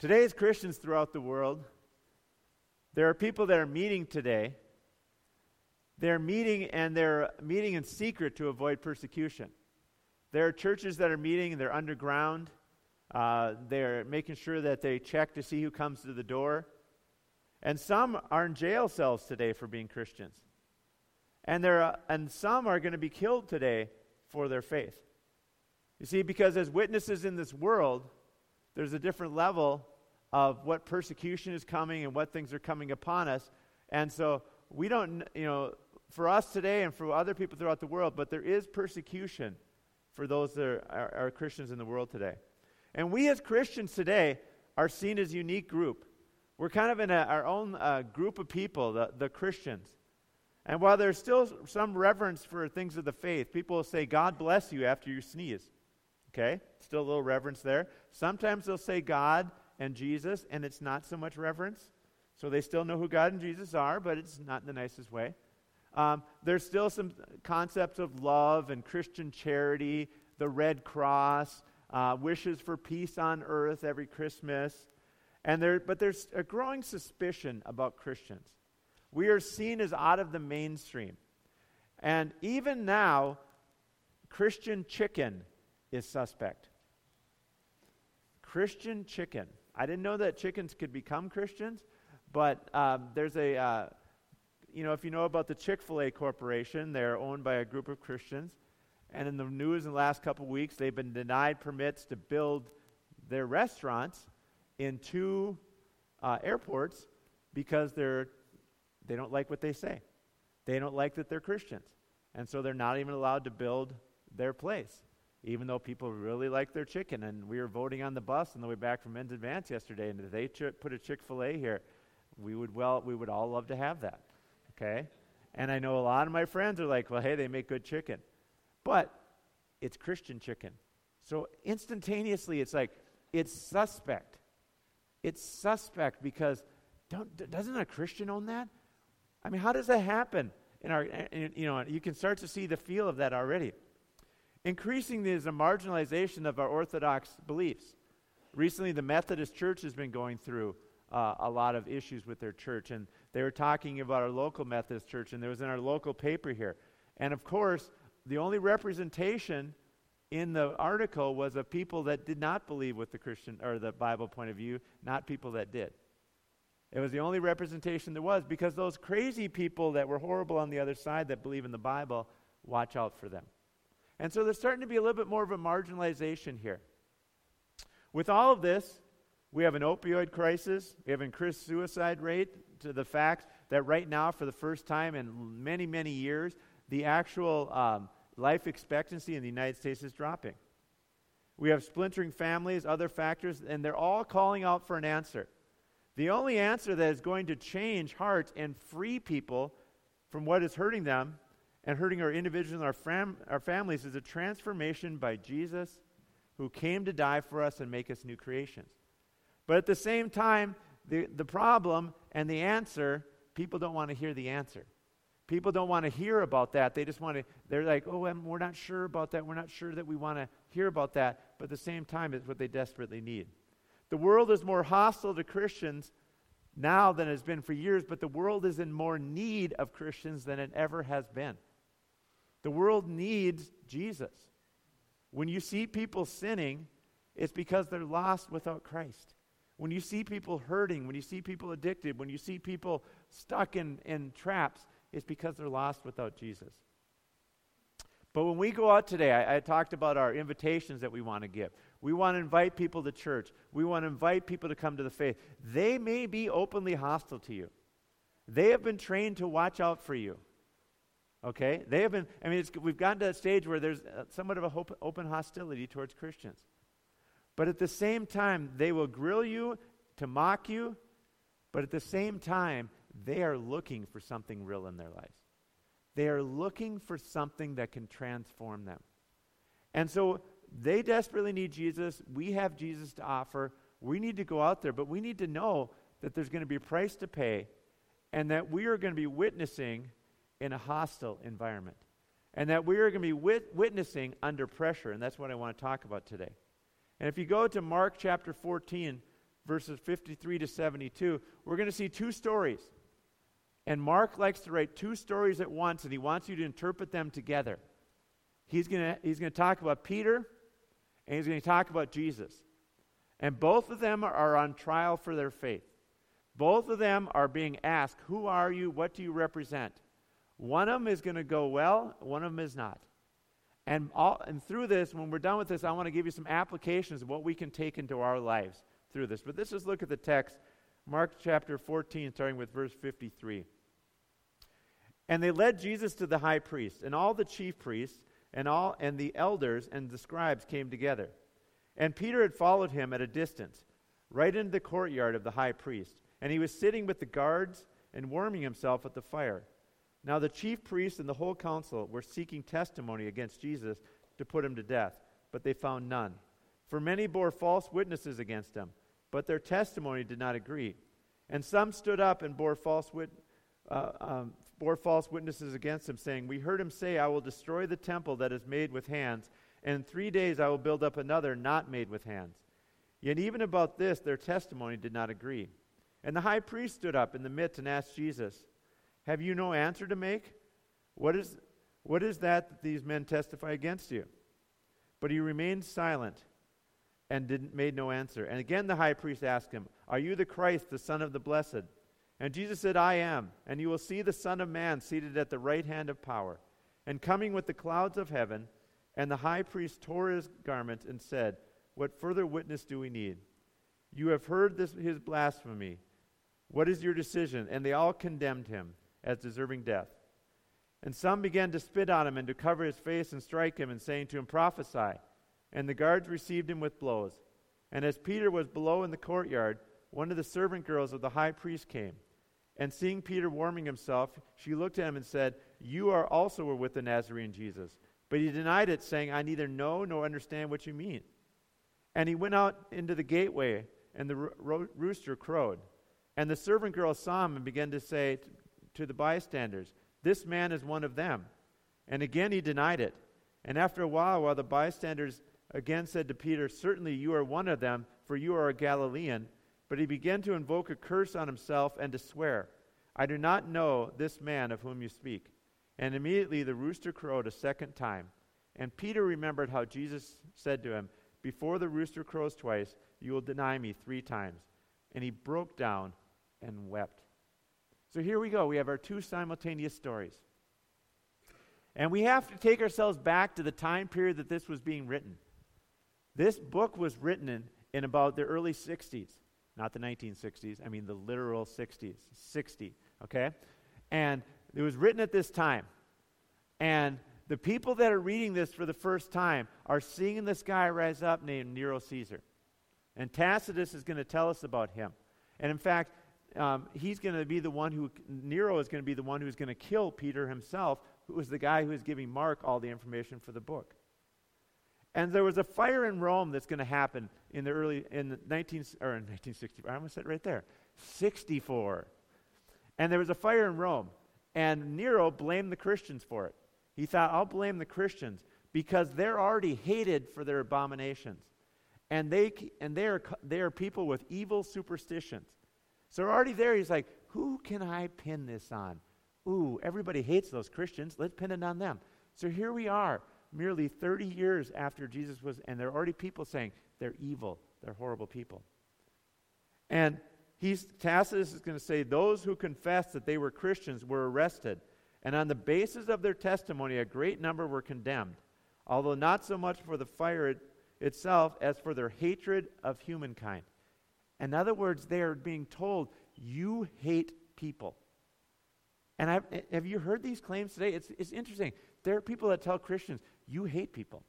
Today's Christians throughout the world, there are people that are meeting today. They're meeting and they're meeting in secret to avoid persecution. There are churches that are meeting and they're underground. Uh, they're making sure that they check to see who comes to the door. And some are in jail cells today for being Christians. And, there are, and some are going to be killed today for their faith. You see, because as witnesses in this world, there's a different level of what persecution is coming and what things are coming upon us. And so we don't, you know, for us today and for other people throughout the world, but there is persecution for those that are, are, are Christians in the world today. And we as Christians today are seen as a unique group. We're kind of in a, our own uh, group of people, the, the Christians. And while there's still some reverence for things of the faith, people will say, God bless you after you sneeze. Okay? Still a little reverence there. Sometimes they'll say God and Jesus, and it's not so much reverence. So they still know who God and Jesus are, but it's not in the nicest way. Um, there's still some concepts of love and Christian charity, the Red Cross, uh, wishes for peace on earth every Christmas. And there, but there's a growing suspicion about Christians. We are seen as out of the mainstream. And even now, Christian chicken is suspect. Christian chicken. I didn't know that chickens could become Christians, but um, there's a, uh, you know, if you know about the Chick fil A Corporation, they're owned by a group of Christians. And in the news in the last couple of weeks, they've been denied permits to build their restaurants in two uh, airports because they're, they don't like what they say. They don't like that they're Christians. And so they're not even allowed to build their place, even though people really like their chicken. And we were voting on the bus on the way back from Men's Advance yesterday, and if they ch- put a Chick fil A here, we would, well, we would all love to have that. Okay? And I know a lot of my friends are like, well, hey, they make good chicken. But it's Christian chicken. So instantaneously, it's like, it's suspect. It's suspect because doesn't a Christian own that? I mean, how does that happen? In our, in, you know, you can start to see the feel of that already. Increasingly, there's a marginalization of our Orthodox beliefs. Recently, the Methodist Church has been going through uh, a lot of issues with their church, and they were talking about our local Methodist church, and there was in our local paper here. And of course, the only representation in the article was of people that did not believe with the Christian or the Bible point of view, not people that did. It was the only representation there was because those crazy people that were horrible on the other side that believe in the Bible, watch out for them. And so there's starting to be a little bit more of a marginalization here. With all of this, we have an opioid crisis, we have an increased suicide rate to the fact that right now, for the first time in many, many years, the actual um, life expectancy in the United States is dropping. We have splintering families, other factors, and they're all calling out for an answer. The only answer that is going to change hearts and free people from what is hurting them and hurting our individuals and our, fam- our families is a transformation by Jesus who came to die for us and make us new creations. But at the same time, the, the problem and the answer, people don't want to hear the answer. People don't want to hear about that. They just want to, they're like, oh, um, we're not sure about that. We're not sure that we want to hear about that. But at the same time, it's what they desperately need. The world is more hostile to Christians now than it's been for years, but the world is in more need of Christians than it ever has been. The world needs Jesus. When you see people sinning, it's because they're lost without Christ. When you see people hurting, when you see people addicted, when you see people stuck in, in traps, it's because they're lost without Jesus. But when we go out today, I, I, talked about our invitations that we want to give. We want to invite people to church. We want to invite people to come to the faith. They may be openly hostile to you. They have been trained to watch out for you. Okay? They have been, I mean, we've gotten to a stage where there's uh, somewhat of a hope, open hostility towards Christians. But at the same time, they will grill you to mock you, but at the same time, they are looking for something real in their lives. They are looking for something that can transform them. And so they desperately need Jesus. We have Jesus to offer. We need to go out there, but we need to know that there's going to be a price to pay and that we are going to be witnessing in a hostile environment. And that we are going to be wit- witnessing under pressure. And that's what I want to talk about today. And if you go to Mark chapter 14, verses 53 to 72, we're going to see two stories. And Mark likes to write two stories at once, and he wants you to interpret them together. He's going to, he's going to talk about Peter, and he's going to talk about Jesus. And both of them are on trial for their faith. Both of them are being asked, Who are you? What do you represent? One of them is going to go well, one of them is not. And, all, and through this, when we're done with this, I want to give you some applications of what we can take into our lives through this. But let's just look at the text, Mark chapter 14, starting with verse 53. And they led Jesus to the high priest, and all the chief priests, and all and the elders and the scribes came together. And Peter had followed him at a distance, right into the courtyard of the high priest, and he was sitting with the guards and warming himself at the fire. Now the chief priests and the whole council were seeking testimony against Jesus to put him to death, but they found none. For many bore false witnesses against him, but their testimony did not agree. And some stood up and bore false, wit- uh, um, bore false witnesses against him, saying, We heard him say, I will destroy the temple that is made with hands, and in three days I will build up another not made with hands. Yet even about this their testimony did not agree. And the high priest stood up in the midst and asked Jesus, Have you no answer to make? What is, what is that that these men testify against you? But he remained silent and didn't, made no answer. And again the high priest asked him, Are you the Christ, the Son of the Blessed? And Jesus said, I am. And you will see the Son of Man seated at the right hand of power, and coming with the clouds of heaven. And the high priest tore his garment and said, What further witness do we need? You have heard this, his blasphemy. What is your decision? And they all condemned him as deserving death. And some began to spit on him and to cover his face and strike him, and saying to him, Prophesy. And the guards received him with blows. And as Peter was below in the courtyard, one of the servant girls of the high priest came. And seeing Peter warming himself, she looked at him and said, You are also with the Nazarene Jesus. But he denied it, saying, I neither know nor understand what you mean. And he went out into the gateway, and the ro- rooster crowed. And the servant girl saw him and began to say to the bystanders, This man is one of them. And again he denied it. And after a while, while the bystanders again said to Peter, Certainly you are one of them, for you are a Galilean. But he began to invoke a curse on himself and to swear, I do not know this man of whom you speak. And immediately the rooster crowed a second time. And Peter remembered how Jesus said to him, Before the rooster crows twice, you will deny me three times. And he broke down and wept. So here we go. We have our two simultaneous stories. And we have to take ourselves back to the time period that this was being written. This book was written in, in about the early 60s, not the 1960s, I mean the literal 60s, 60, okay? And it was written at this time. And the people that are reading this for the first time are seeing this guy rise up named Nero Caesar. And Tacitus is going to tell us about him. And in fact, um, he's going to be the one who, Nero is going to be the one who's going to kill Peter himself, who was the guy who was giving Mark all the information for the book. And there was a fire in Rome that's going to happen in the early, in the 19, or in 1964, I almost said right there, 64. And there was a fire in Rome. And Nero blamed the Christians for it. He thought, I'll blame the Christians because they're already hated for their abominations. And they, and they, are, they are people with evil superstitions. So already there, he's like, who can I pin this on? Ooh, everybody hates those Christians. Let's pin it on them. So here we are, merely 30 years after Jesus was, and there are already people saying they're evil, they're horrible people. And he's, Tacitus is going to say those who confessed that they were Christians were arrested, and on the basis of their testimony, a great number were condemned, although not so much for the fire it, itself as for their hatred of humankind. In other words, they are being told, you hate people. And I've, eh, have you heard these claims today? It's, it's interesting. There are people that tell Christians, you hate people.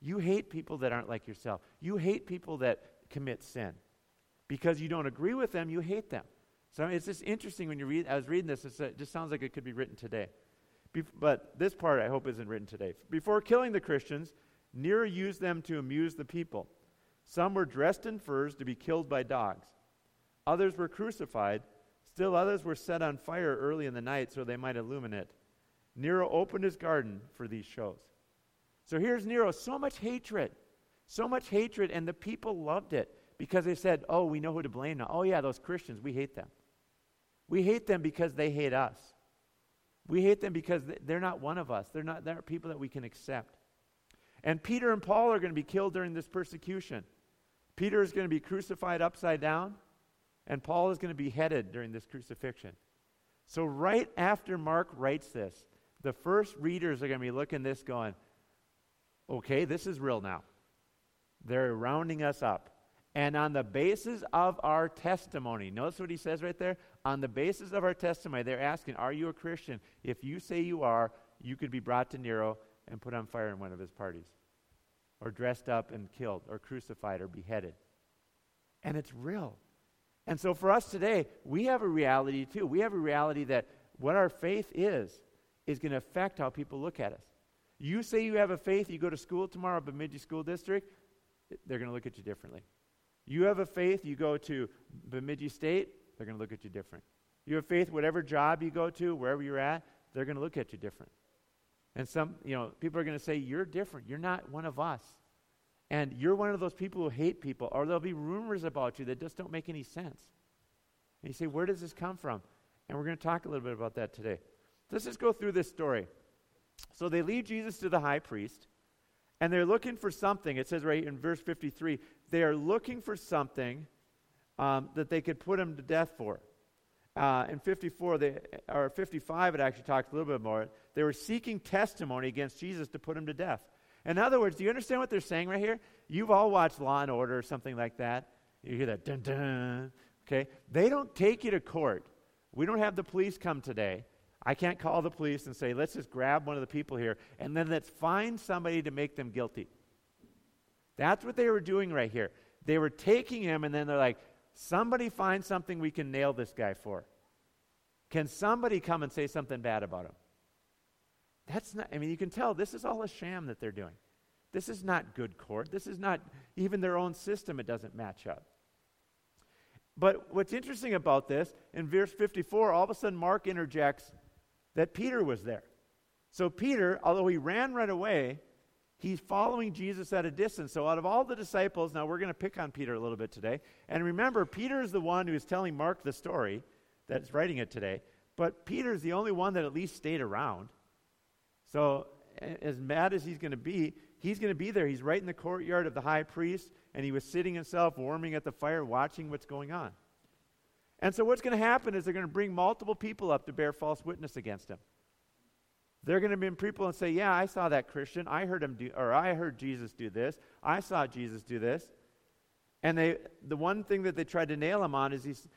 You hate people that aren't like yourself. You hate people that commit sin. Because you don't agree with them, you hate them. So it's just interesting when you read, I was reading this, uh, it just sounds like it could be written today. But this part I hope isn't written today. Before killing the Christians, Nero used them to amuse the people. Some were dressed in furs to be killed by dogs. Others were crucified. Still others were set on fire early in the night so they might illumine it. Nero opened his garden for these shows. So here's Nero, so much hatred, so much hatred, and the people loved it Because they said, oh, we know who to blame now. Oh, yeah, those Christians, we hate them. We hate them because they hate us. We hate them because they're not one of us. They're not they're people that we can accept. And Peter and Paul are going to be killed during this persecution. Peter is going to be crucified upside down, and Paul is going to be headed during this crucifixion. So, right after Mark writes this, the first readers are going to be looking this going, okay, this is real now. They're rounding us up. And on the basis of our testimony, notice what he says right there? On the basis of our testimony, they're asking, Are you a Christian? If you say you are, you could be brought to Nero and put on fire in one of his parties, or dressed up and killed, or crucified, or beheaded. And it's real. And so for us today, we have a reality too. We have a reality that what our faith is, is going to affect how people look at us. You say you have a faith, you go to school tomorrow, Bemidji School District, they're going to look at you differently. You have a faith, you go to Bemidji State, they're going to look at you different. You have faith, whatever job you go to, wherever you're at, they're going to look at you different. And some, you know, people are going to say, You're different. You're not one of us. And you're one of those people who hate people, or there'll be rumors about you that just don't make any sense. And you say, Where does this come from? And we're going to talk a little bit about that today. Let's just go through this story. So they lead Jesus to the high priest, and they're looking for something. It says right in verse 53 they are looking for something um, that they could put him to death for. Uh, in 54, they, or 55, it actually talks a little bit more. They were seeking testimony against Jesus to put him to death. In other words, do you understand what they're saying right here? You've all watched Law and Order or something like that. You hear that dun dun. Okay? They don't take you to court. We don't have the police come today. I can't call the police and say, let's just grab one of the people here and then let's find somebody to make them guilty. That's what they were doing right here. They were taking him and then they're like, somebody find something we can nail this guy for. Can somebody come and say something bad about him? That's not, I mean, you can tell this is all a sham that they're doing. This is not good court. This is not even their own system, it doesn't match up. But what's interesting about this, in verse 54, all of a sudden Mark interjects that Peter was there. So Peter, although he ran right away, he's following Jesus at a distance. So out of all the disciples, now we're going to pick on Peter a little bit today. And remember, Peter is the one who is telling Mark the story that's writing it today. But Peter is the only one that at least stayed around. So as mad as he's going to be, he's going to be there. He's right in the courtyard of the high priest, and he was sitting himself, warming at the fire, watching what's going on. And so what's going to happen is they're going to bring multiple people up to bear false witness against him. They're going to be in people and say, "Yeah, I saw that Christian. I heard him do, or I heard Jesus do this. I saw Jesus do this." And they, the one thing that they tried to nail him on is he's,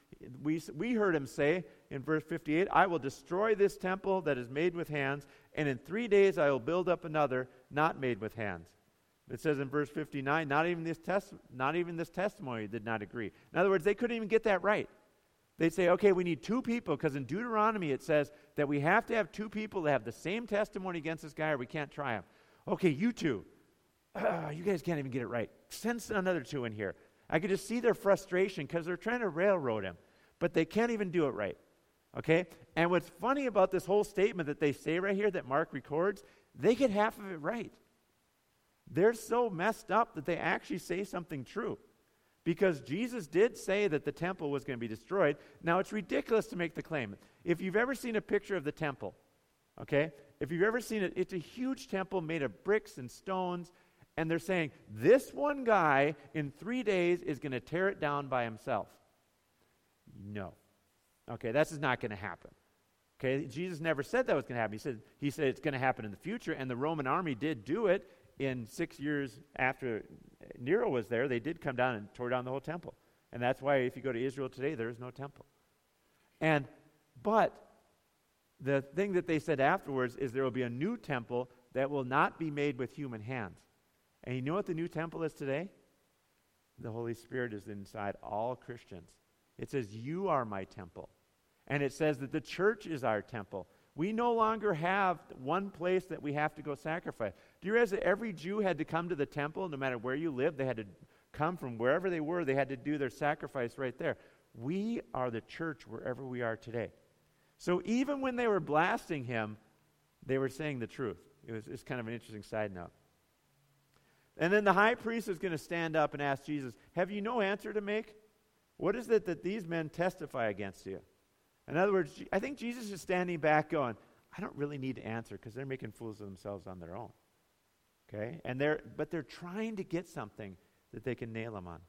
we, we heard him say in verse 58, "I will destroy this temple that is made with hands, and in three days I will build up another not made with hands." It says in verse 59, not even this, test, not even this testimony did not agree. In other words, they couldn't even get that right. They'd say, okay, we need two people, because in Deuteronomy it says that we have to have two people that have the same testimony against this guy or we can't try him. Okay, you two. Uh, you guys can't even get it right. Send another two in here. I could just see their frustration because they're trying to railroad him, but they can't even do it right. Okay? And what's funny about this whole statement that they say right here that Mark records, they get half of it right. They're so messed up that they actually say something true because Jesus did say that the temple was going to be destroyed. Now, it's ridiculous to make the claim. If you've ever seen a picture of the temple, okay, if you've ever seen it, it's a huge temple made of bricks and stones, and they're saying, this one guy in three days is going to tear it down by himself. No. Okay, that's just not going to happen. Okay, Jesus never said that was going to happen. He said, he said it's going to happen in the future, and the Roman army did do it in six years after Nero was there, they did come down and tore down the whole temple. And that's why if you go to Israel today, there is no temple. And, but, the thing that they said afterwards is there will be a new temple that will not be made with human hands. And you know what the new temple is today? The Holy Spirit is inside all Christians. It says, You are my temple. And it says that the church is our temple. We no longer have one place that we have to go sacrifice. Do you realize that every Jew had to come to the temple, no matter where you lived? They had to come from wherever they were, they had to do their sacrifice right there. We are the church wherever we are today. So even when they were blasting him, they were saying the truth. It was, it's kind of an interesting side note. And then the high priest is going to stand up and ask Jesus, Have you no answer to make? What is it that these men testify against you? In other words, I think Jesus is standing back going, I don't really need to answer because they're making fools of themselves on their own. Okay? And they're but they're trying to get something that they can nail him on.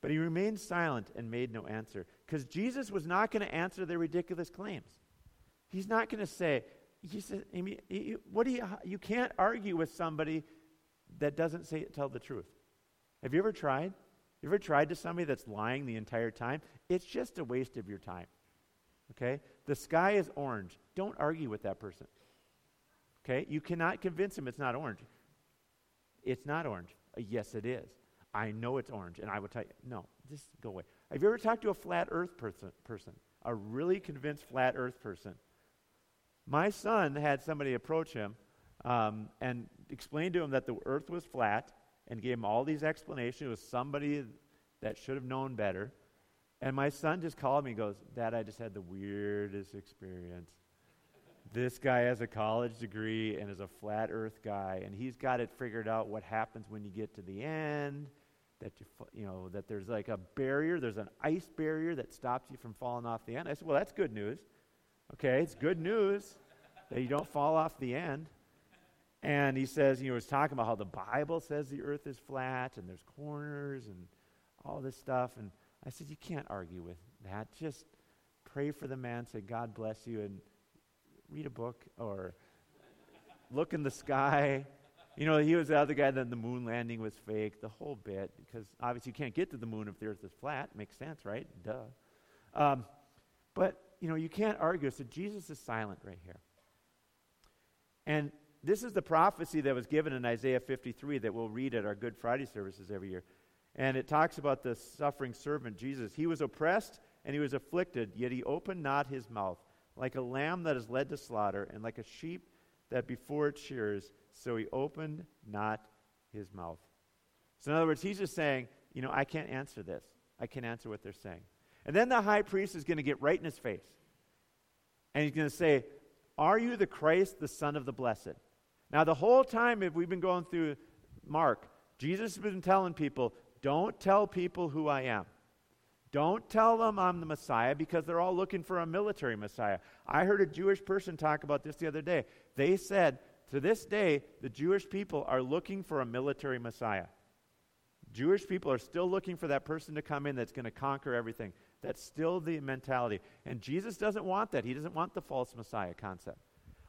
But he remained silent and made no answer because Jesus was not going to answer their ridiculous claims. He's not going to say, he said, what do you, you can't argue with somebody that doesn't say, tell the truth. Have you ever tried? You ever tried to somebody that's lying the entire time? It's just a waste of your time. Okay? The sky is orange. Don't argue with that person. Okay? You cannot convince him it's not orange. It's not orange. Uh, yes, it is. I know it's orange, and I will tell you, no, just go away. Have you ever talked to a flat earth person, person? A really convinced flat earth person? My son had somebody approach him um, and explain to him that the earth was flat and gave him all these explanations. It was somebody that should have known better. And my son just called me and goes, Dad, I just had the weirdest experience. This guy has a college degree and is a flat earth guy, and he's got it figured out what happens when you get to the end. That you, you know, that there's like a barrier, there's an ice barrier that stops you from falling off the end. I said, Well, that's good news. Okay, it's good news that you don't fall off the end. And he says, you know, he's talking about how the Bible says the earth is flat and there's corners and all this stuff. And I said, you can't argue with that. Just pray for the man, say, God bless you, and read a book or look in the sky. You know, he was the other guy that the moon landing was fake, the whole bit, because obviously you can't get to the moon if the earth is flat. Makes sense, right? Duh. Um, but, you know, you can't argue. So Jesus is silent right here. And this is the prophecy that was given in Isaiah 53 that we'll read at our Good Friday services every year. And it talks about the suffering servant, Jesus. He was oppressed and he was afflicted, yet he opened not his mouth. Like a lamb that is led to slaughter, and like a sheep that before it shears, so he opened not his mouth. So, in other words, he's just saying, you know, I can't answer this. I can't answer what they're saying. And then the high priest is going to get right in his face. And he's going to say, Are you the Christ, the Son of the Blessed? Now, the whole time if we've been going through Mark, Jesus has been telling people, don't tell people who I am. Don't tell them I'm the Messiah because they're all looking for a military Messiah. I heard a Jewish person talk about this the other day. They said, to this day, the Jewish people are looking for a military Messiah. Jewish people are still looking for that person to come in that's going to conquer everything. That's still the mentality. And Jesus doesn't want that. He doesn't want the false Messiah concept.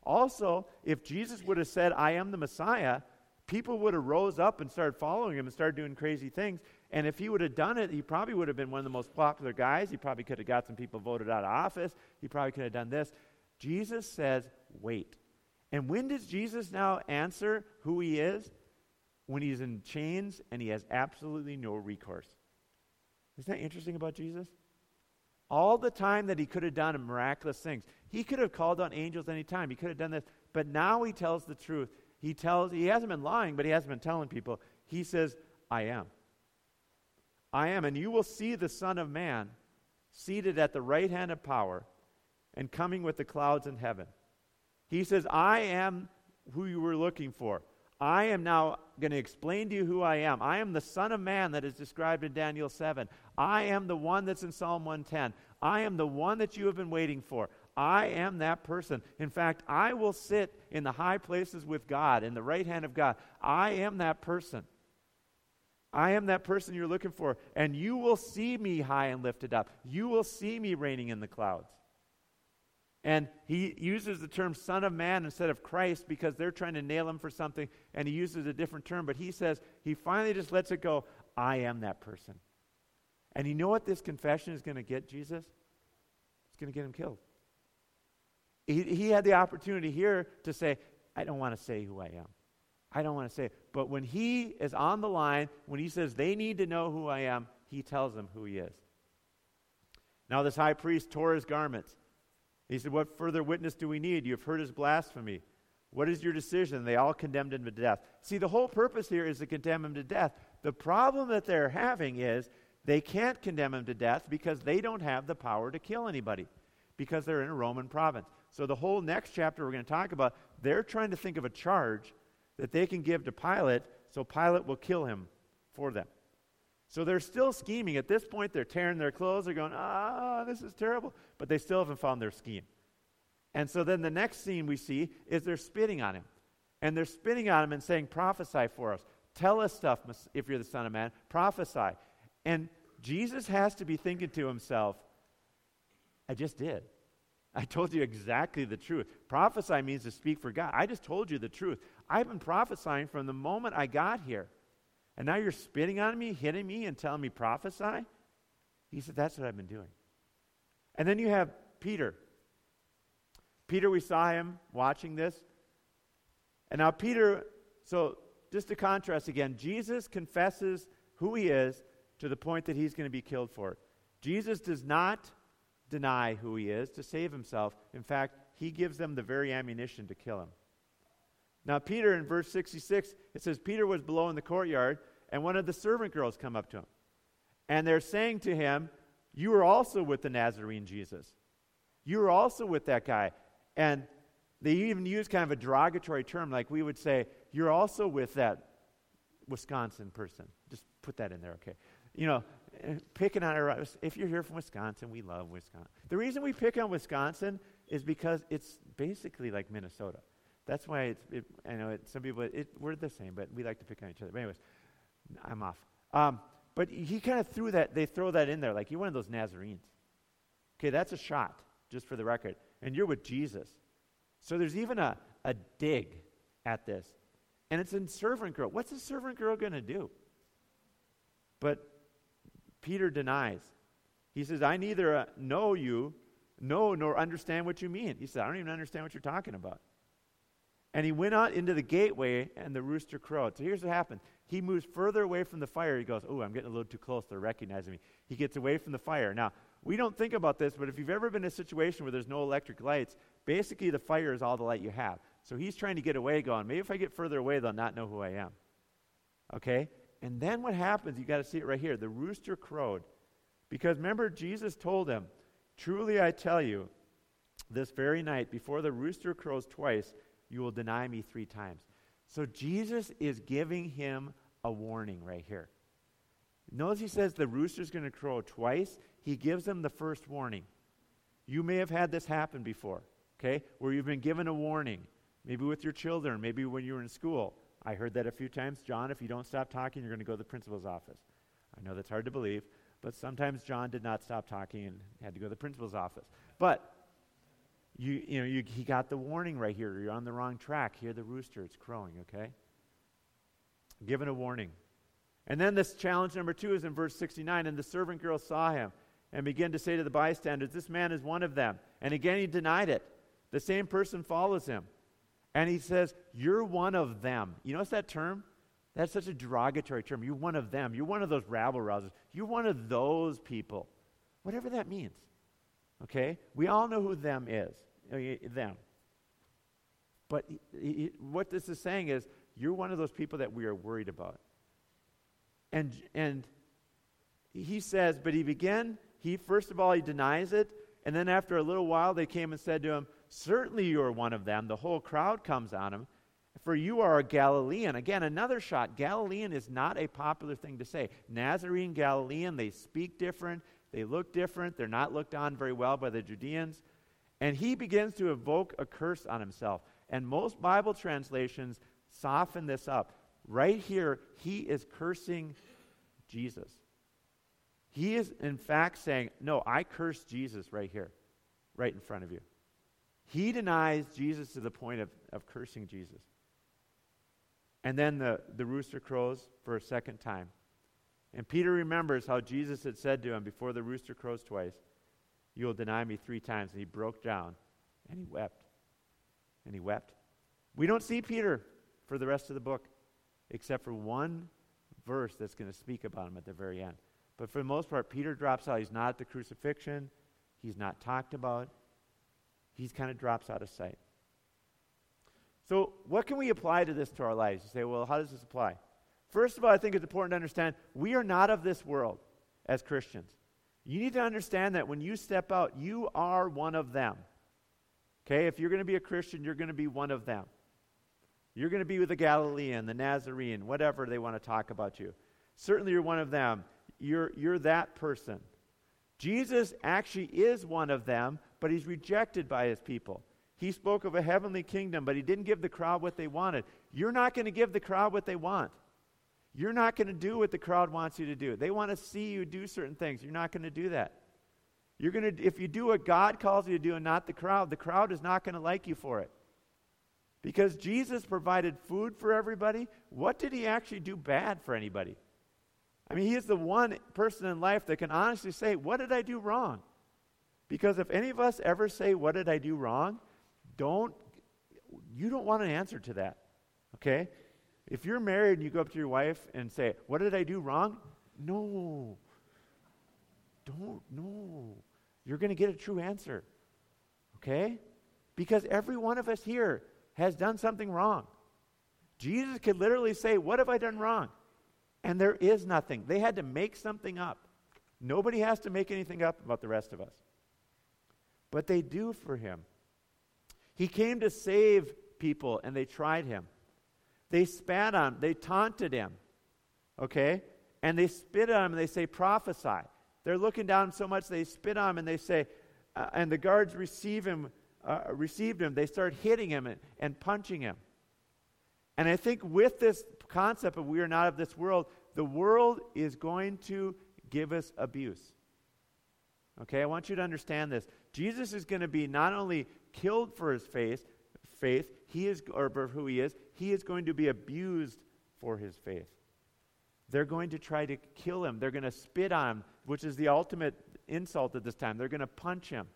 Also, if Jesus would have said, I am the Messiah, people would have rose up and started following him and started doing crazy things. And if he would have done it, he probably would have been one of the most popular guys. He probably could have got some people voted out of office. He probably could have done this. Jesus says, wait. And when does Jesus now answer who he is? When he's in chains and he has absolutely no recourse. Isn't that interesting about Jesus? All the time that he could have done miraculous things. He could have called on angels anytime. He could have done this. But now he tells the truth. He tells he hasn't been lying, but he hasn't been telling people. He says, I am. I am. And you will see the Son of Man seated at the right hand of power and coming with the clouds in heaven. He says, I am who you were looking for. I am now going to explain to you who I am. I am the Son of Man that is described in Daniel 7. I am the one that's in Psalm 110. I am the one that you have been waiting for. I am that person. In fact, I will sit in the high places with God, in the right hand of God. I am that person. I am that person you're looking for. And you will see me high and lifted up. You will see me reigning in the clouds. And he uses the term Son of Man instead of Christ because they're trying to nail him for something, and he uses a different term. But he says, he finally just lets it go I am that person. And you know what this confession is going to get Jesus? It's going to get him killed. He, he had the opportunity here to say, I don't want to say who I am. I don't want to say. But when he is on the line, when he says they need to know who I am, he tells them who he is. Now, this high priest tore his garments. He said, What further witness do we need? You have heard his blasphemy. What is your decision? They all condemned him to death. See, the whole purpose here is to condemn him to death. The problem that they're having is they can't condemn him to death because they don't have the power to kill anybody because they're in a Roman province. So, the whole next chapter we're going to talk about, they're trying to think of a charge that they can give to Pilate so Pilate will kill him for them. So they're still scheming. At this point, they're tearing their clothes. They're going, ah, this is terrible. But they still haven't found their scheme. And so then the next scene we see is they're spitting on him. And they're spitting on him and saying, prophesy for us. Tell us stuff if you're the Son of Man. Prophesy. And Jesus has to be thinking to himself, I just did. I told you exactly the truth. Prophesy means to speak for God. I just told you the truth. I've been prophesying from the moment I got here. And now you're spitting on me, hitting me, and telling me prophesy? He said, That's what I've been doing. And then you have Peter. Peter, we saw him watching this. And now, Peter, so just to contrast again, Jesus confesses who he is to the point that he's going to be killed for it. Jesus does not deny who he is to save himself. In fact, he gives them the very ammunition to kill him. Now, Peter, in verse 66, it says, Peter was below in the courtyard, and one of the servant girls come up to him. And they're saying to him, You are also with the Nazarene Jesus. You are also with that guy. And they even use kind of a derogatory term, like we would say, You're also with that Wisconsin person. Just put that in there, okay? You know, picking on our, if you're here from Wisconsin, we love Wisconsin. The reason we pick on Wisconsin is because it's basically like Minnesota. That's why it's, it, I know it, some people, it, we're the same, but we like to pick on each other. But anyways, I'm off. Um, but he kind of threw that, they throw that in there, like you're one of those Nazarenes. Okay, that's a shot, just for the record. And you're with Jesus. So there's even a, a dig at this. And it's in servant girl. What's a servant girl going to do? But Peter denies. He says, I neither uh, know you, know, nor understand what you mean. He said, I don't even understand what you're talking about. And he went out into the gateway, and the rooster crowed. So here's what happened. He moves further away from the fire. He goes, Oh, I'm getting a little too close. They're recognizing me. He gets away from the fire. Now, we don't think about this, but if you've ever been in a situation where there's no electric lights, basically the fire is all the light you have. So he's trying to get away, going, Maybe if I get further away, they'll not know who I am. Okay? And then what happens, you got to see it right here. The rooster crowed. Because remember, Jesus told him, Truly I tell you, this very night, before the rooster crows twice, you will deny me three times. So Jesus is giving him a warning right here. Notice he says the rooster's going to crow twice. He gives him the first warning. You may have had this happen before, okay, where you've been given a warning, maybe with your children, maybe when you were in school. I heard that a few times. John, if you don't stop talking, you're going to go to the principal's office. I know that's hard to believe, but sometimes John did not stop talking and had to go to the principal's office. But you, you know, you, he got the warning right here. You're on the wrong track. Hear the rooster. It's crowing, okay? Given a warning. And then this challenge number two is in verse 69. And the servant girl saw him and began to say to the bystanders, This man is one of them. And again he denied it. The same person follows him. And he says, You're one of them. You notice that term? That's such a derogatory term. You're one of them. You're one of those rabble rousers. You're one of those people. Whatever that means. Okay? We all know who them is. Uh, them. But he, he, what this is saying is, you're one of those people that we are worried about. And, and he says, but he began, he first of all, he denies it. And then after a little while, they came and said to him, Certainly you are one of them. The whole crowd comes on him. For you are a Galilean. Again, another shot. Galilean is not a popular thing to say. Nazarene, Galilean, they speak different. They look different. They're not looked on very well by the Judeans. And he begins to evoke a curse on himself. And most Bible translations soften this up. Right here, he is cursing Jesus. He is, in fact, saying, No, I curse Jesus right here, right in front of you. He denies Jesus to the point of, of cursing Jesus. And then the, the rooster crows for a second time. And Peter remembers how Jesus had said to him before the rooster crows twice, You will deny me three times. And he broke down and he wept. And he wept. We don't see Peter for the rest of the book, except for one verse that's going to speak about him at the very end. But for the most part, Peter drops out. He's not at the crucifixion, he's not talked about he kind of drops out of sight. So, what can we apply to this to our lives? You say, well, how does this apply? First of all, I think it's important to understand we are not of this world as Christians. You need to understand that when you step out, you are one of them. Okay? If you're going to be a Christian, you're going to be one of them. You're going to be with the Galilean, the Nazarene, whatever they want to talk about you. Certainly you're one of them. You're, you're that person. Jesus actually is one of them, but he's rejected by his people. He spoke of a heavenly kingdom, but he didn't give the crowd what they wanted. You're not going to give the crowd what they want. You're not going to do what the crowd wants you to do. They want to see you do certain things. You're not going to do that. You're going to if you do what God calls you to do and not the crowd, the crowd is not going to like you for it. Because Jesus provided food for everybody, what did he actually do bad for anybody? I mean, he is the one person in life that can honestly say, What did I do wrong? Because if any of us ever say, What did I do wrong? Don't, you don't want an answer to that. Okay? If you're married and you go up to your wife and say, What did I do wrong? No. Don't, no. You're going to get a true answer. Okay? Because every one of us here has done something wrong. Jesus could literally say, What have I done wrong? And there is nothing. They had to make something up. Nobody has to make anything up about the rest of us. But they do for him. He came to save people, and they tried him. They spat on him, they taunted him. Okay? And they spit on him, and they say, prophesy. They're looking down so much they spit on him, and they say, uh, and the guards receive him, uh, received him. They start hitting him and, and punching him. And I think with this concept of we are not of this world, the world is going to give us abuse. Okay, I want you to understand this. Jesus is going to be not only killed for his faith, faith, he is or for who he is, he is going to be abused for his faith. They're going to try to kill him. They're going to spit on him, which is the ultimate insult at this time. They're going to punch him.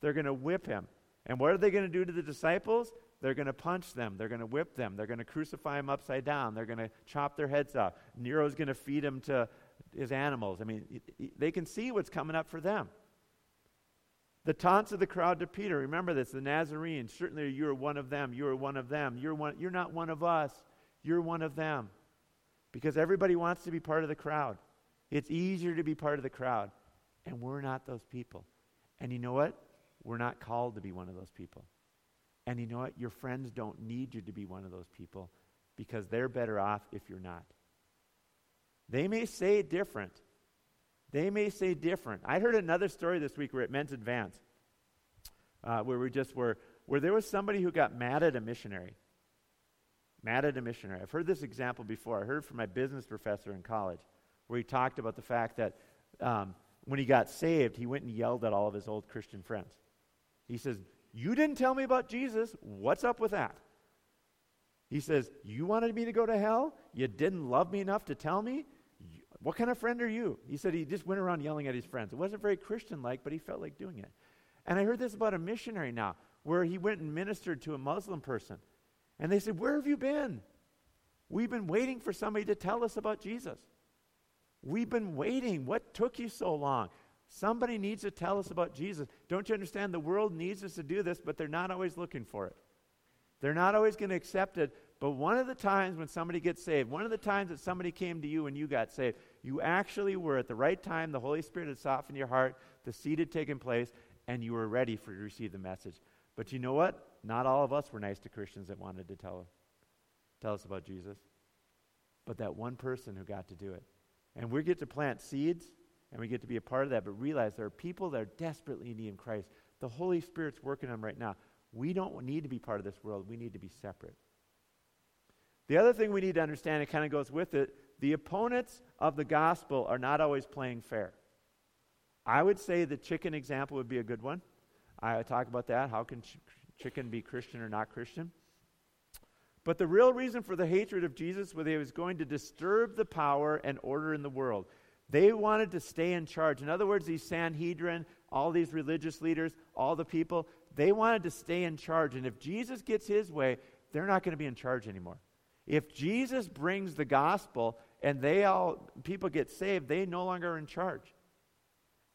They're going to whip him. And what are they going to do to the disciples? They're going to punch them. They're going to whip them. They're going to crucify them upside down. They're going to chop their heads off. Nero's going to feed them to his animals. I mean, they can see what's coming up for them. The taunts of the crowd to Peter. Remember this, the Nazarenes. Certainly you're one of them. You're one of them. You're, one, you're not one of us. You're one of them. Because everybody wants to be part of the crowd. It's easier to be part of the crowd. And we're not those people. And you know what? We're not called to be one of those people. And you know what? Your friends don't need you to be one of those people because they're better off if you're not. They may say different, they may say different. I heard another story this week where at Men's Advance, uh, where we just were, where there was somebody who got mad at a missionary. Mad at a missionary. I've heard this example before. I heard from my business professor in college, where he talked about the fact that um, when he got saved, he went and yelled at all of his old Christian friends. He says, You didn't tell me about Jesus. What's up with that? He says, You wanted me to go to hell? You didn't love me enough to tell me? What kind of friend are you? He said he just went around yelling at his friends. It wasn't very Christian like, but he felt like doing it. And I heard this about a missionary now, where he went and ministered to a Muslim person. And they said, Where have you been? We've been waiting for somebody to tell us about Jesus. We've been waiting. What took you so long? Somebody needs to tell us about Jesus. Don't you understand? The world needs us to do this, but they're not always looking for it. They're not always going to accept it. But one of the times when somebody gets saved, one of the times that somebody came to you and you got saved, you actually were at the right time. The Holy Spirit had softened your heart. The seed had taken place, and you were ready for to receive the message. But you know what? Not all of us were nice to Christians that wanted to tell, tell us about Jesus. But that one person who got to do it. And we get to plant seeds, and we get to be a part of that, but realize there are people that are desperately in need of Christ. The Holy Spirit's working on them right now. We don't need to be part of this world. We need to be separate. The other thing we need to understand, it kind of goes with it, the opponents of the gospel are not always playing fair. I would say the chicken example would be a good one. I talk about that. How can ch- chicken be Christian or not Christian? But the real reason for the hatred of Jesus was he was going to disturb the power and order in the world. They wanted to stay in charge. In other words, these Sanhedrin, all these religious leaders, all the people, they wanted to stay in charge. And if Jesus gets his way, they're not going to be in charge anymore. If Jesus brings the gospel and they all people get saved, they no longer are in charge.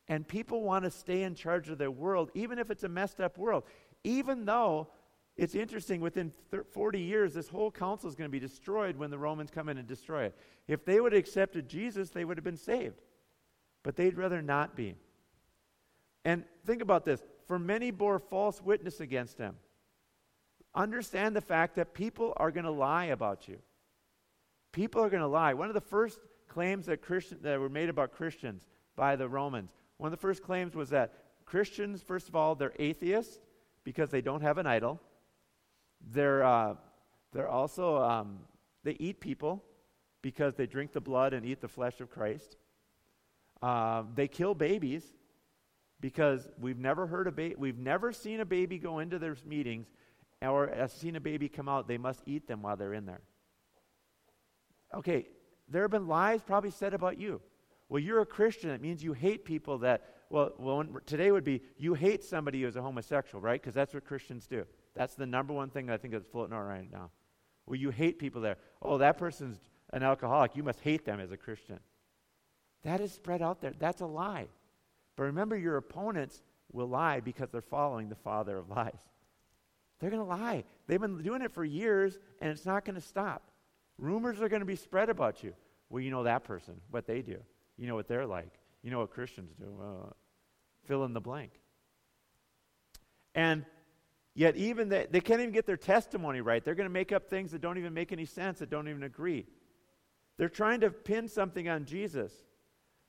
And people want to stay in charge of their world, even if it's a messed up world. Even though it's interesting, within 40 years, this whole council is going to be destroyed when the Romans come in and destroy it. If they would have accepted Jesus, they would have been saved. But they'd rather not be. And think about this for many bore false witness against them understand the fact that people are going to lie about you. People are going to lie. One of the first claims that, Christian, that were made about Christians by the Romans, one of the first claims was that Christians, first of all, they're atheists because they don't have an idol. They're, uh, they're also, um, they eat people because they drink the blood and eat the flesh of Christ. Uh, they kill babies because we've never heard a we've never seen a baby go into their meetings or as seen a baby come out. They must eat them while they're in there. Okay, there have been lies probably said about you. Well, you're a Christian. It means you hate people that, well, well today would be you hate somebody who's a homosexual, right? Because that's what Christians do. That's the number one thing I think that's floating around right now. Well, you hate people there. Oh, that person's an alcoholic. You must hate them as a Christian. That is spread out there. That's a lie. But remember, your opponents will lie because they're following the father of lies. They're going to lie. They've been doing it for years, and it's not going to stop. Rumors are going to be spread about you. Well, you know that person, what they do. You know what they're like. You know what Christians do. Uh, fill in the blank. And yet, even they, they can't even get their testimony right. They're going to make up things that don't even make any sense, that don't even agree. They're trying to pin something on Jesus.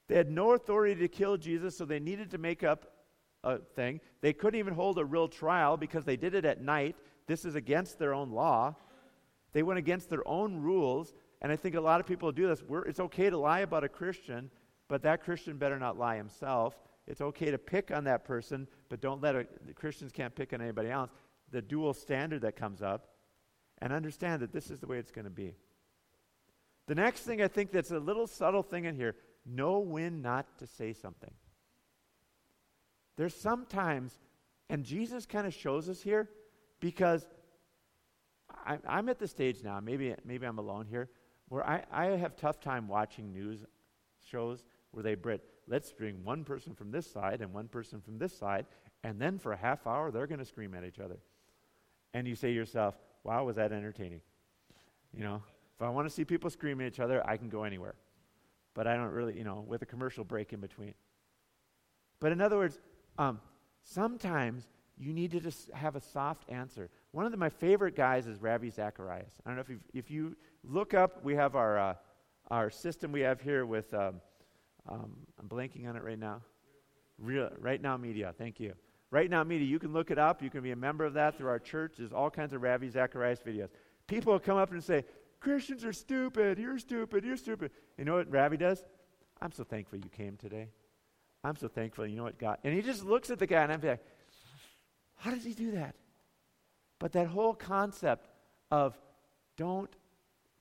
They had no authority to kill Jesus, so they needed to make up thing. They couldn't even hold a real trial because they did it at night. This is against their own law. They went against their own rules. And I think a lot of people do this. We're, it's okay to lie about a Christian, but that Christian better not lie himself. It's okay to pick on that person, but don't let a, Christians can't pick on anybody else. The dual standard that comes up, and understand that this is the way it's going to be. The next thing I think that's a little subtle thing in here know when not to say something. There's sometimes, and Jesus kind of shows us here because I, I'm at the stage now, maybe, maybe I'm alone here, where I, I have tough time watching news shows where they Brit, let's bring one person from this side and one person from this side, and then for a half hour they're going to scream at each other. And you say to yourself, wow, was that entertaining? You know, if I want to see people scream at each other, I can go anywhere. But I don't really, you know, with a commercial break in between. But in other words, um, sometimes you need to just have a soft answer. One of the, my favorite guys is Ravi Zacharias. I don't know if, if you look up, we have our, uh, our system we have here with, um, um, I'm blanking on it right now. Real, right Now Media, thank you. Right Now Media, you can look it up. You can be a member of that through our church. There's all kinds of Ravi Zacharias videos. People come up and say, Christians are stupid. You're stupid. You're stupid. You know what Ravi does? I'm so thankful you came today. I'm so thankful. You know what God? And he just looks at the guy and I'm like, how does he do that? But that whole concept of don't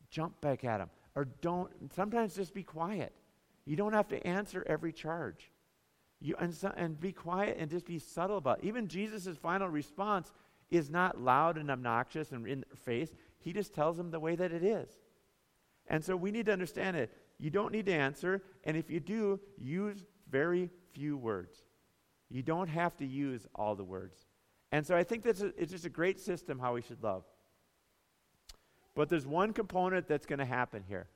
jump back at him or don't, sometimes just be quiet. You don't have to answer every charge. You, and, so, and be quiet and just be subtle about it. Even Jesus' final response is not loud and obnoxious and in their face. He just tells them the way that it is. And so we need to understand it. You don't need to answer, and if you do, use very few words. You don't have to use all the words. And so I think that's a, it's just a great system how we should love. But there's one component that's going to happen here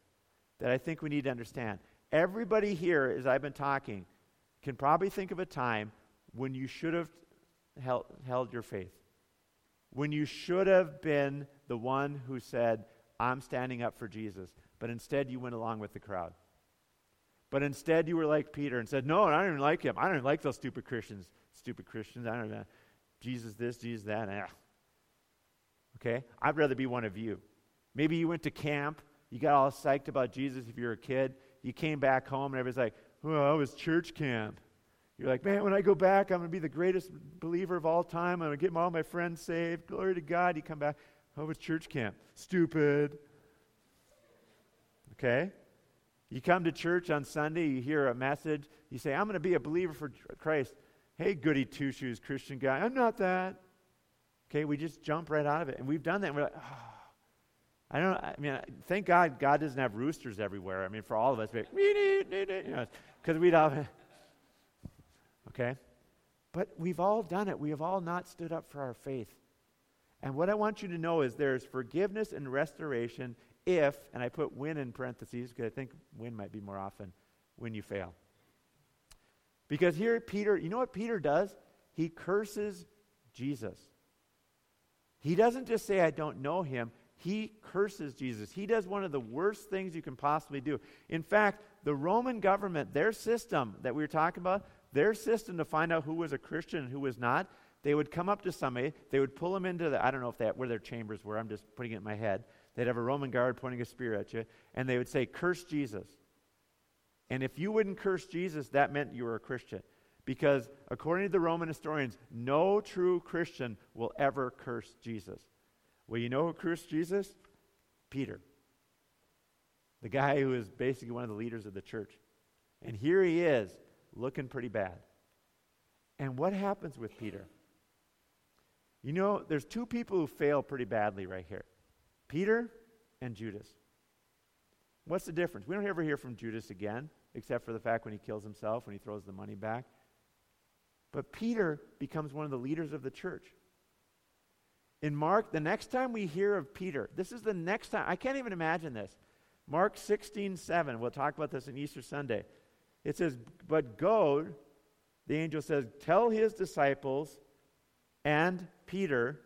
that I think we need to understand. Everybody here, as I've been talking, can probably think of a time when you should have held, held your faith. When you should have been the one who said, I'm standing up for Jesus. But instead, you went along with the crowd. But instead, you were like Peter and said, No, I don't even like him. I don't even like those stupid Christians. Stupid Christians. I don't know. Jesus this, Jesus that. Eh. Okay? I'd rather be one of you. Maybe you went to camp. You got all psyched about Jesus if you're a kid. You came back home and everybody's like, Oh, it was church camp. You're like, man, when I go back, I'm going to be the greatest believer of all time. I'm going to get all my friends saved. Glory to God. You come back. Oh, it was church camp. Stupid. Okay? You come to church on Sunday, you hear a message, you say, I'm going to be a believer for Christ. Hey, goody two shoes Christian guy, I'm not that. Okay, we just jump right out of it. And we've done that. And we're like, oh. I don't I mean, thank God God doesn't have roosters everywhere. I mean, for all of us, because you know, we'd have, okay? But we've all done it. We have all not stood up for our faith. And what I want you to know is there's forgiveness and restoration if, and I put when in parentheses because I think when might be more often when you fail. Because here, Peter, you know what Peter does? He curses Jesus. He doesn't just say, I don't know him. He curses Jesus. He does one of the worst things you can possibly do. In fact, the Roman government, their system that we were talking about, their system to find out who was a Christian and who was not, they would come up to somebody, they would pull them into the, I don't know if that where their chambers were, I'm just putting it in my head. They'd have a Roman guard pointing a spear at you, and they would say, Curse Jesus. And if you wouldn't curse Jesus, that meant you were a Christian. Because according to the Roman historians, no true Christian will ever curse Jesus. Well, you know who cursed Jesus? Peter, the guy who is basically one of the leaders of the church. And here he is, looking pretty bad. And what happens with Peter? You know, there's two people who fail pretty badly right here Peter and Judas. What's the difference? We don't ever hear from Judas again, except for the fact when he kills himself, when he throws the money back. But Peter becomes one of the leaders of the church. In Mark, the next time we hear of Peter, this is the next time, I can't even imagine this. Mark 16, 7, we'll talk about this on Easter Sunday. It says, But go, the angel says, tell his disciples and Peter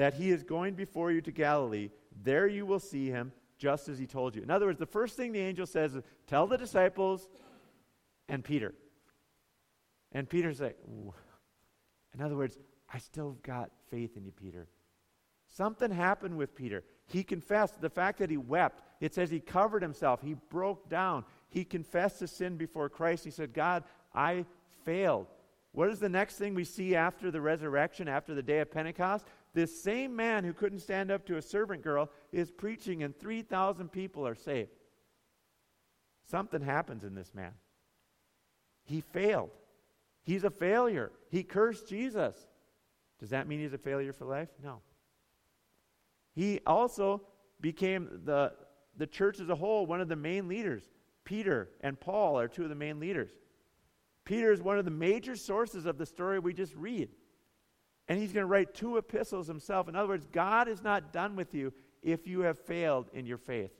that he is going before you to Galilee. There you will see him, just as he told you. In other words, the first thing the angel says is, Tell the disciples and Peter. And Peter's like, Ooh. in other words, I still got faith in you, Peter. Something happened with Peter. He confessed the fact that he wept. It says he covered himself. He broke down. He confessed his sin before Christ. He said, God, I failed. What is the next thing we see after the resurrection, after the day of Pentecost? This same man who couldn't stand up to a servant girl is preaching, and 3,000 people are saved. Something happens in this man. He failed. He's a failure. He cursed Jesus. Does that mean he's a failure for life? No. He also became the, the church as a whole one of the main leaders. Peter and Paul are two of the main leaders. Peter is one of the major sources of the story we just read. And he's going to write two epistles himself. In other words, God is not done with you if you have failed in your faith.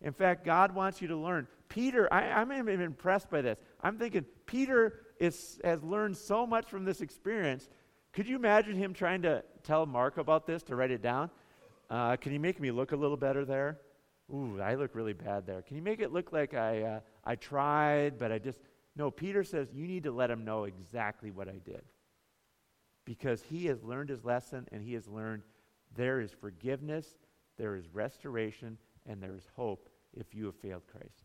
In fact, God wants you to learn. Peter, I, am even impressed by this. I'm thinking, Peter is, has learned so much from this experience. Could you imagine him trying to tell Mark about this, to write it down? Uh, can you make me look a little better there? Ooh, I look really bad there. Can you make it look like I, uh, I tried, but I just. No, Peter says you need to let him know exactly what I did. Because he has learned his lesson and he has learned there is forgiveness, there is restoration, and there is hope if you have failed Christ.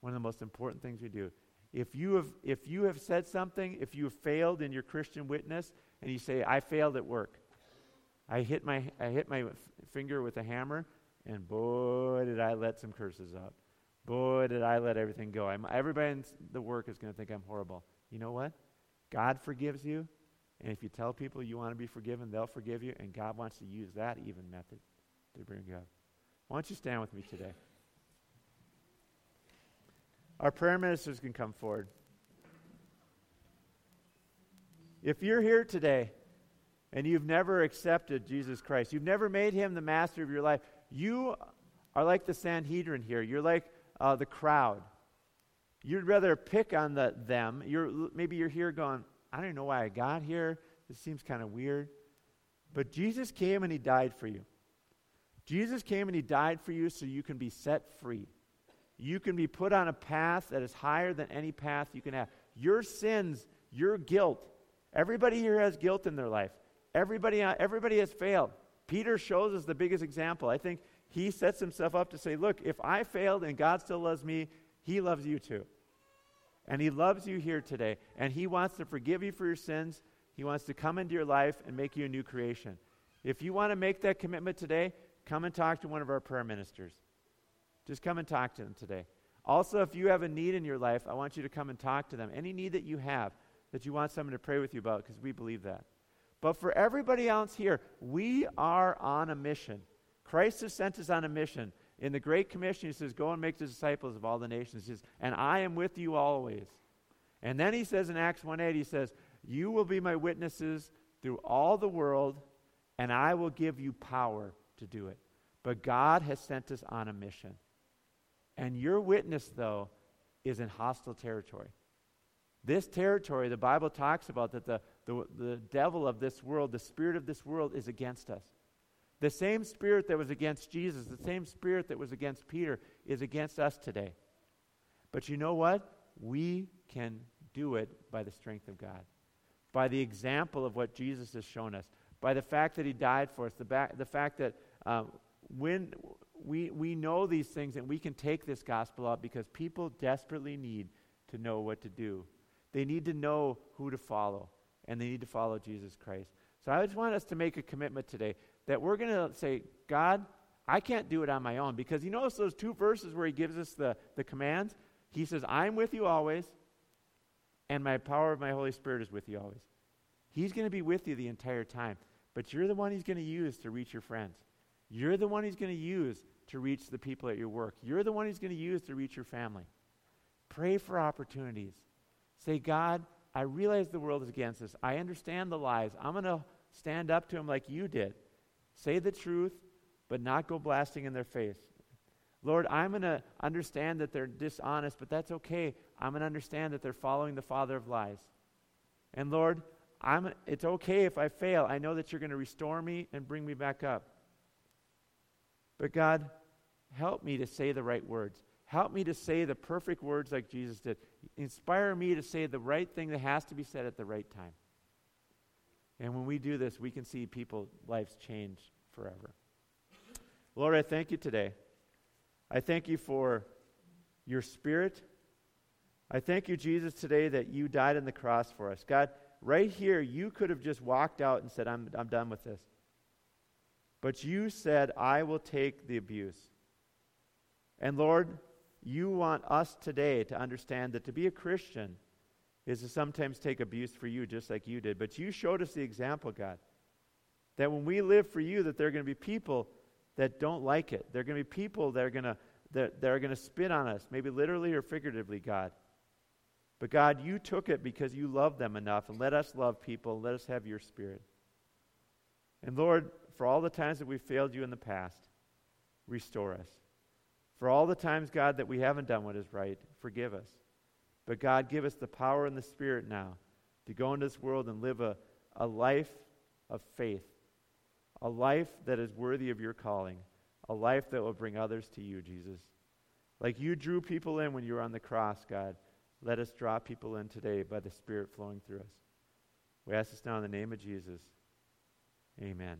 One of the most important things we do. If you have, if you have said something, if you have failed in your Christian witness, and you say, I failed at work, I hit my, I hit my f- finger with a hammer, and boy, did I let some curses out. Boy, did I let everything go. I'm, everybody in the work is going to think I'm horrible. You know what? God forgives you, and if you tell people you want to be forgiven, they'll forgive you, and God wants to use that even method to bring you up. Why don't you stand with me today? Our prayer ministers can come forward. If you're here today and you've never accepted Jesus Christ, you've never made him the master of your life, you are like the Sanhedrin here. You're like uh, the crowd. You'd rather pick on the them. You're, maybe you're here going, I don't know why I got here. This seems kind of weird. But Jesus came and he died for you. Jesus came and he died for you so you can be set free. You can be put on a path that is higher than any path you can have. Your sins, your guilt. Everybody here has guilt in their life. Everybody, uh, everybody has failed. Peter shows us the biggest example. I think he sets himself up to say, Look, if I failed and God still loves me, he loves you too. And he loves you here today. And he wants to forgive you for your sins. He wants to come into your life and make you a new creation. If you want to make that commitment today, come and talk to one of our prayer ministers. Just come and talk to them today. Also, if you have a need in your life, I want you to come and talk to them. Any need that you have that you want someone to pray with you about, because we believe that. But for everybody else here, we are on a mission. Christ has sent us on a mission. In the Great Commission, he says, Go and make the disciples of all the nations. He says, And I am with you always. And then he says in Acts 1 8, he says, You will be my witnesses through all the world, and I will give you power to do it. But God has sent us on a mission. And your witness, though, is in hostile territory. This territory, the Bible talks about that the, the, the devil of this world, the spirit of this world, is against us. The same spirit that was against Jesus, the same spirit that was against Peter, is against us today. But you know what? We can do it by the strength of God, by the example of what Jesus has shown us, by the fact that He died for us, the, ba- the fact that um, when we, we know these things and we can take this gospel out because people desperately need to know what to do. They need to know who to follow, and they need to follow Jesus Christ. So I just want us to make a commitment today that we're going to say, God, I can't do it on my own. Because you notice those two verses where he gives us the, the commands? He says, I'm with you always, and my power of my Holy Spirit is with you always. He's going to be with you the entire time. But you're the one he's going to use to reach your friends. You're the one he's going to use to reach the people at your work. You're the one he's going to use to reach your family. Pray for opportunities. Say, God, I realize the world is against us. I understand the lies. I'm going to stand up to them like you did. Say the truth, but not go blasting in their face. Lord, I'm going to understand that they're dishonest, but that's okay. I'm going to understand that they're following the father of lies. And Lord, I'm, it's okay if I fail. I know that you're going to restore me and bring me back up. But God, help me to say the right words. Help me to say the perfect words like Jesus did. Inspire me to say the right thing that has to be said at the right time. And when we do this, we can see people's lives change forever. Lord, I thank you today. I thank you for your spirit. I thank you, Jesus, today that you died on the cross for us. God, right here, you could have just walked out and said, I'm, I'm done with this. But you said, I will take the abuse. And Lord, you want us today to understand that to be a Christian is to sometimes take abuse for you just like you did. But you showed us the example, God, that when we live for you, that there are going to be people that don't like it. There are going to be people that are going to that, that are going to spit on us, maybe literally or figuratively, God. But God, you took it because you love them enough, and let us love people. And Let us have your spirit. And Lord, for all the times that we failed you in the past, restore us. For all the times, God, that we haven't done what is right, forgive us. But God, give us the power and the Spirit now to go into this world and live a, a life of faith, a life that is worthy of your calling, a life that will bring others to you, Jesus. Like you drew people in when you were on the cross, God, let us draw people in today by the Spirit flowing through us. We ask this now in the name of Jesus. Amen.